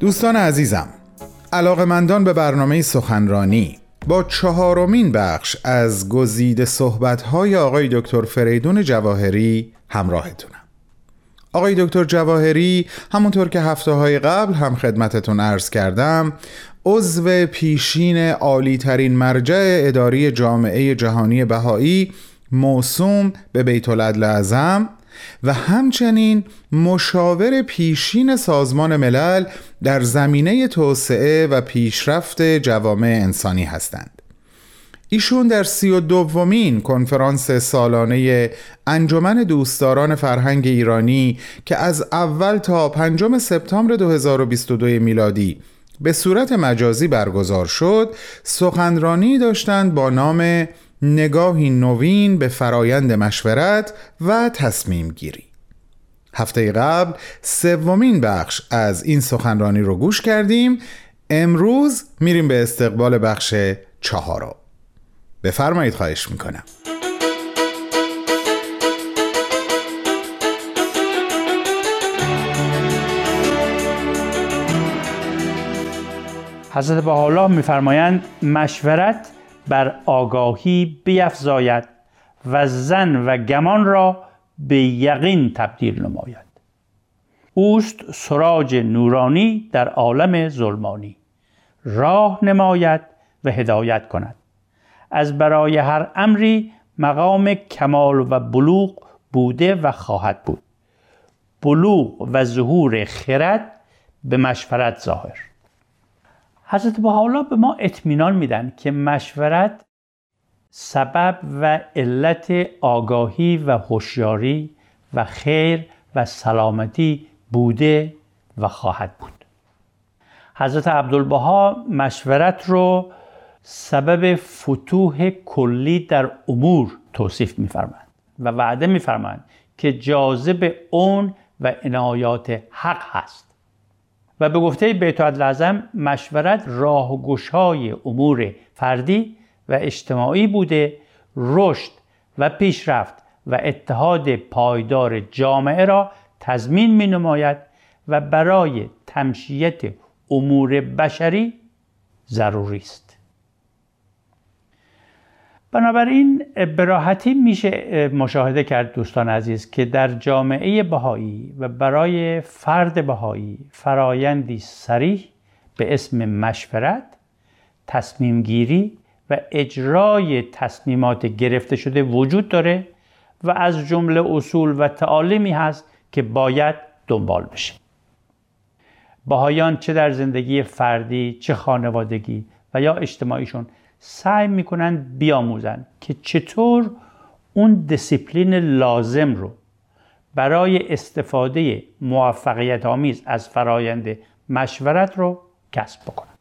دوستان عزیزم علاقمندان به برنامه سخنرانی با چهارمین بخش از گزیده صحبت‌های آقای دکتر فریدون جواهری همراهتونم. آقای دکتر جواهری همونطور که هفته های قبل هم خدمتتون عرض کردم عضو پیشین عالی ترین مرجع اداری جامعه جهانی بهایی موسوم به بیت اعظم و همچنین مشاور پیشین سازمان ملل در زمینه توسعه و پیشرفت جوامع انسانی هستند. ایشون در سی و دومین کنفرانس سالانه انجمن دوستداران فرهنگ ایرانی که از اول تا پنجم سپتامبر 2022 میلادی به صورت مجازی برگزار شد سخنرانی داشتند با نام نگاهی نوین به فرایند مشورت و تصمیم گیری. هفته قبل سومین بخش از این سخنرانی رو گوش کردیم. امروز میریم به استقبال بخش چهارم. بفرمایید خواهش می‌کنم. حضرت حالا میفرمایند مشورت بر آگاهی بیفزاید و زن و گمان را به یقین تبدیل نماید. اوست سراج نورانی در عالم ظلمانی. راه نماید و هدایت کند. از برای هر امری مقام کمال و بلوغ بوده و خواهد بود. بلوغ و ظهور خرد به مشورت ظاهر. حضرت بهاءالله به ما اطمینان میدن که مشورت سبب و علت آگاهی و هوشیاری و خیر و سلامتی بوده و خواهد بود. حضرت عبدالبها مشورت رو سبب فتوح کلی در امور توصیف میفرمایند و وعده میفرمایند که جاذب اون و عنایات حق هست. و به گفته بیت لازم مشورت راه و گشای امور فردی و اجتماعی بوده رشد و پیشرفت و اتحاد پایدار جامعه را تضمین می نماید و برای تمشیت امور بشری ضروری است. بنابراین براحتی میشه مشاهده کرد دوستان عزیز که در جامعه بهایی و برای فرد بهایی فرایندی سریح به اسم مشورت تصمیم گیری و اجرای تصمیمات گرفته شده وجود داره و از جمله اصول و تعالیمی هست که باید دنبال بشه. بهایان چه در زندگی فردی چه خانوادگی و یا اجتماعیشون سعی می‌کنن بیاموزن که چطور اون دیسیپلین لازم رو برای استفاده موفقیت آمیز از فرایند مشورت رو کسب بکنن.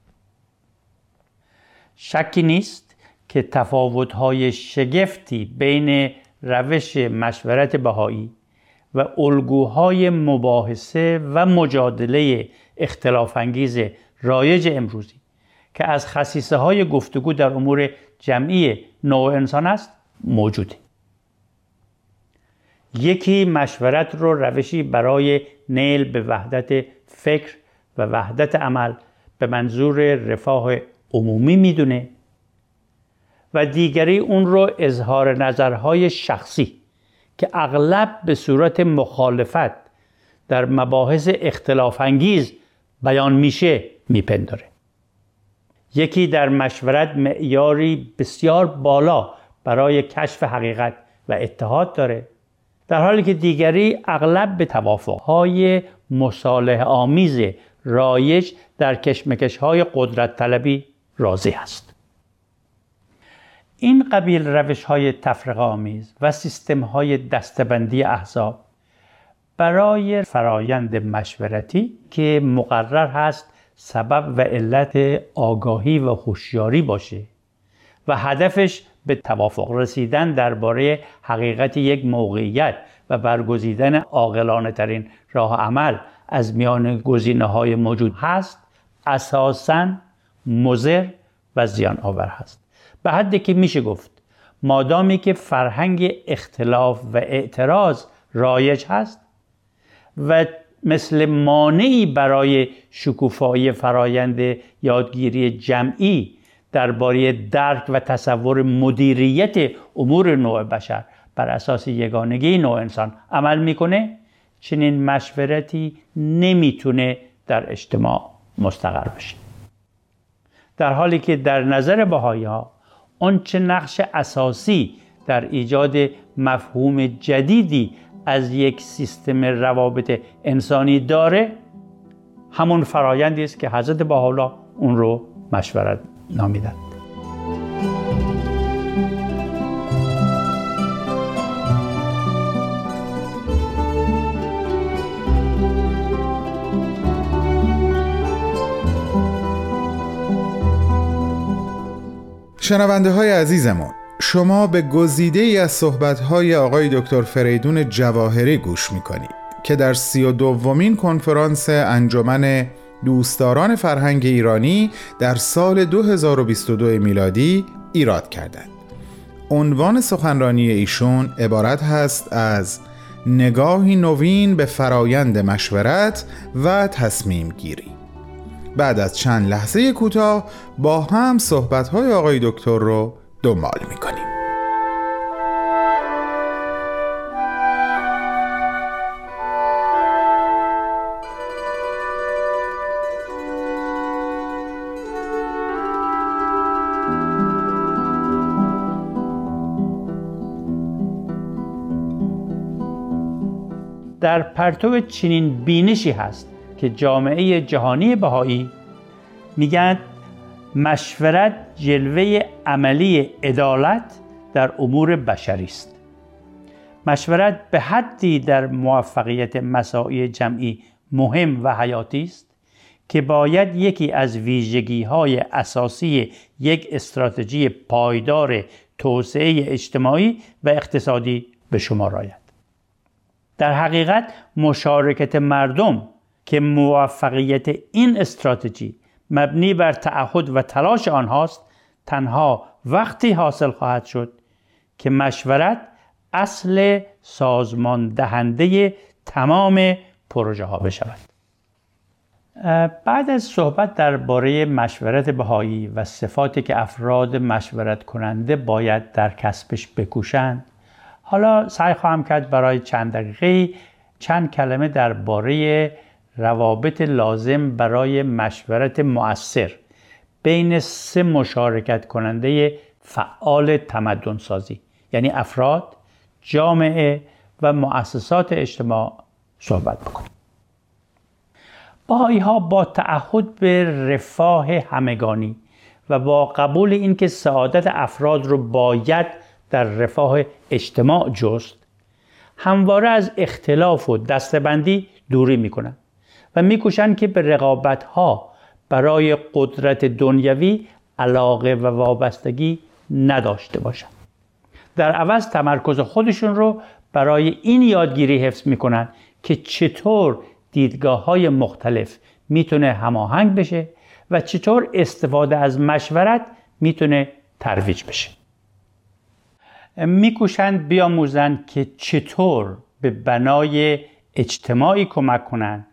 شکی نیست که تفاوت‌های شگفتی بین روش مشورت بهایی و الگوهای مباحثه و مجادله اختلاف انگیز رایج امروزی که از خصیصه های گفتگو در امور جمعی نوع انسان است موجوده یکی مشورت رو روشی برای نیل به وحدت فکر و وحدت عمل به منظور رفاه عمومی می‌دونه و دیگری اون رو اظهار نظرهای شخصی که اغلب به صورت مخالفت در مباحث اختلاف انگیز بیان میشه میپنداره. یکی در مشورت معیاری بسیار بالا برای کشف حقیقت و اتحاد داره. در حالی که دیگری اغلب به توافقهای مصالح آمیز رایج در کشمکش های قدرت طلبی راضی است. این قبیل روش های تفرق آمیز و سیستم های دستبندی احزاب برای فرایند مشورتی که مقرر هست سبب و علت آگاهی و هوشیاری باشه و هدفش به توافق رسیدن درباره حقیقت یک موقعیت و برگزیدن عاقلانه ترین راه عمل از میان گزینه های موجود هست اساسا مضر و زیان آور هست. به حدی که میشه گفت مادامی که فرهنگ اختلاف و اعتراض رایج هست و مثل مانعی برای شکوفایی فرایند یادگیری جمعی درباره درک و تصور مدیریت امور نوع بشر بر اساس یگانگی نوع انسان عمل می‌کنه چنین مشورتی نمی‌تونه در اجتماع مستقر بشه. در حالی که در نظر بهایی ها چه نقش اساسی در ایجاد مفهوم جدیدی از یک سیستم روابط انسانی داره همون فرایندی است که حضرت بهاءالله اون رو مشورت نامیدند. شنونده های عزیزمون شما به گزیده ای از صحبت های آقای دکتر فریدون جواهری گوش می‌کنید که در سی و دومین کنفرانس انجمن دوستداران فرهنگ ایرانی در سال 2022 میلادی ایراد کردند. عنوان سخنرانی ایشون عبارت هست از نگاهی نوین به فرایند مشورت و تصمیم گیری بعد از چند لحظه کوتاه با هم صحبت‌های آقای دکتر رو دنبال می‌کنیم. در پرتو چنین بینشی هست که جامعه جهانی بهایی میگن مشورت جلوه عملی عدالت در امور بشری است. مشورت به حدی در موفقیت مساعی جمعی مهم و حیاتی است که باید یکی از ویژگی های اساسی یک استراتژی پایدار توسعه اجتماعی و اقتصادی به شما آید در حقیقت مشارکت مردم که موفقیت این استراتژی مبنی بر تعهد و تلاش آنهاست تنها وقتی حاصل خواهد شد که مشورت اصل سازمان دهنده تمام پروژه ها بشود. بعد از صحبت درباره مشورت بهایی و صفاتی که افراد مشورت کننده باید در کسبش بکوشند حالا سعی خواهم کرد برای چند دقیقه چند کلمه درباره روابط لازم برای مشورت مؤثر بین سه مشارکت کننده فعال تمدن سازی یعنی افراد، جامعه و مؤسسات اجتماع صحبت بکنیم. باهایی ها با تعهد به رفاه همگانی و با قبول اینکه سعادت افراد رو باید در رفاه اجتماع جست همواره از اختلاف و دستبندی دوری می‌کنند و میکوشند که به رقابت ها برای قدرت دنیوی علاقه و وابستگی نداشته باشند. در عوض تمرکز خودشون رو برای این یادگیری حفظ می‌کنن که چطور دیدگاه های مختلف می‌تونه هماهنگ بشه و چطور استفاده از مشورت می‌تونه ترویج بشه. میکوشند بیاموزند که چطور به بنای اجتماعی کمک کنند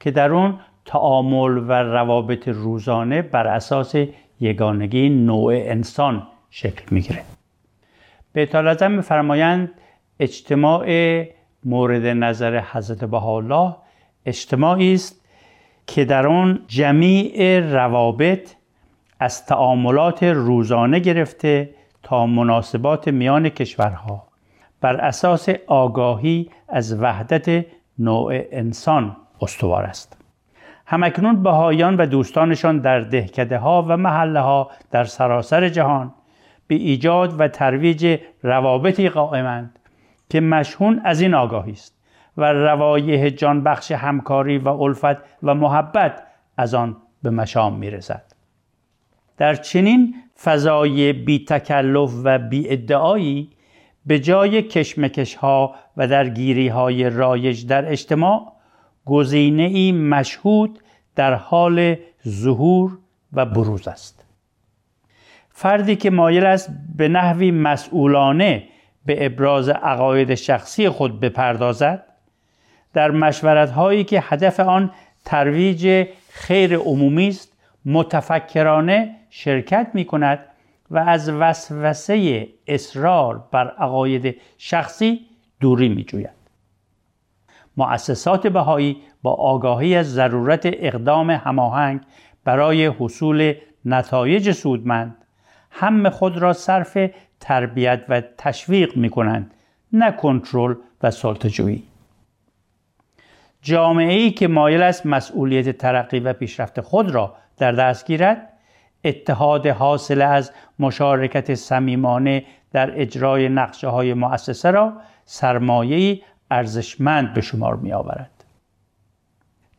که در اون تعامل و روابط روزانه بر اساس یگانگی نوع انسان شکل می‌گیره. به اطالت میفرمایند اجتماع مورد نظر حضرت بهاءالله اجتماعی است که در آن جمیع روابط از تعاملات روزانه گرفته تا مناسبات میان کشورها بر اساس آگاهی از وحدت نوع انسان استوار است. همکنون بهایان و دوستانشان در دهکده ها و محله ها در سراسر جهان به ایجاد و ترویج روابطی قائمند که مشهون از این آگاهی است و روایح جانبخش همکاری و الفت و محبت از آن به مشام می‌رسد. در چنین فضای بی تکلف و بی ادعایی به جای کشمکش ها و درگیری های رایج در اجتماع گزینه ای مشهود در حال ظهور و بروز است فردی که مایل است به نحوی مسئولانه به ابراز عقاید شخصی خود بپردازد در مشورت هایی که هدف آن ترویج خیر عمومی است متفکرانه شرکت می کند و از وسوسه اصرار بر عقاید شخصی دوری می جوید. مؤسسات بهایی با آگاهی از ضرورت اقدام هماهنگ برای حصول نتایج سودمند هم خود را صرف تربیت و تشویق می کنند نه کنترل و سلطه‌جویی. جامعه ای که مایل است مسئولیت ترقی و پیشرفت خود را در دست گیرد اتحاد حاصل از مشارکت صمیمانه در اجرای نقشه های مؤسسه را سرمایه ارزشمند به شمار می آورد.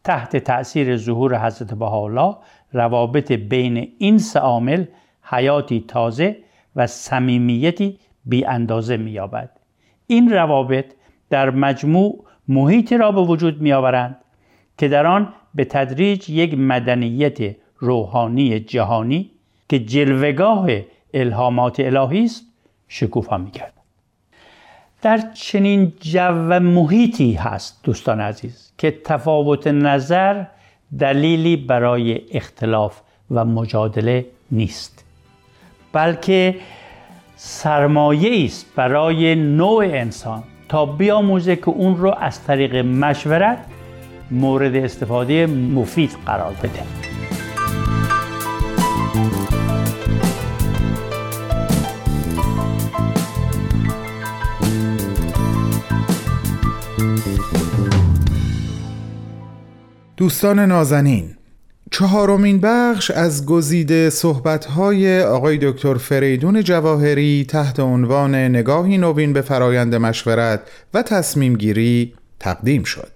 تحت تأثیر ظهور حضرت بهاءالله روابط بین این سه عامل حیاتی تازه و صمیمیتی بی اندازه می یابد. این روابط در مجموع محیطی را به وجود می آورند که در آن به تدریج یک مدنیت روحانی جهانی که جلوگاه الهامات الهی است شکوفا می کرد. در چنین جو محیطی هست دوستان عزیز که تفاوت نظر دلیلی برای اختلاف و مجادله نیست بلکه سرمایه است برای نوع انسان تا بیاموزه که اون رو از طریق مشورت مورد استفاده مفید قرار بده. دوستان نازنین چهارمین بخش از گزیده صحبت‌های آقای دکتر فریدون جواهری تحت عنوان نگاهی نوین به فرایند مشورت و تصمیم گیری تقدیم شد.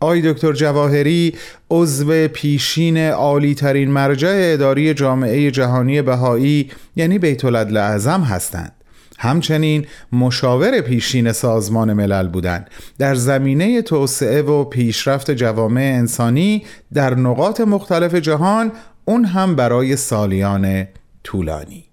آقای دکتر جواهری عضو پیشین عالی ترین مرجع اداری جامعه جهانی بهایی یعنی بیت اعظم هستند. همچنین مشاور پیشین سازمان ملل بودند در زمینه توسعه و پیشرفت جوامع انسانی در نقاط مختلف جهان اون هم برای سالیان طولانی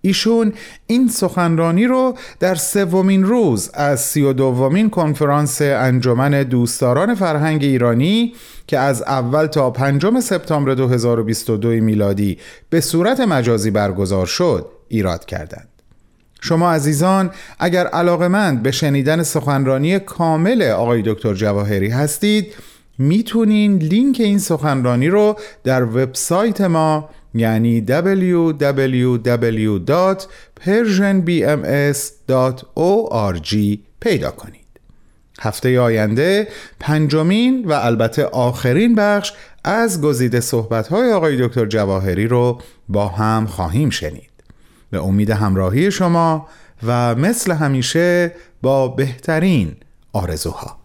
ایشون این سخنرانی رو در سومین روز از سی و دومین کنفرانس انجمن دوستداران فرهنگ ایرانی که از اول تا پنجم سپتامبر 2022 میلادی به صورت مجازی برگزار شد ایراد کردند. شما عزیزان اگر علاقمند به شنیدن سخنرانی کامل آقای دکتر جواهری هستید می‌تونین لینک این سخنرانی رو در وبسایت ما یعنی www.persianbms.org پیدا کنید. هفته آینده پنجمین و البته آخرین بخش از گزیده صحبت‌های آقای دکتر جواهری رو با هم خواهیم شنید. به امید همراهی شما و مثل همیشه با بهترین آرزوها.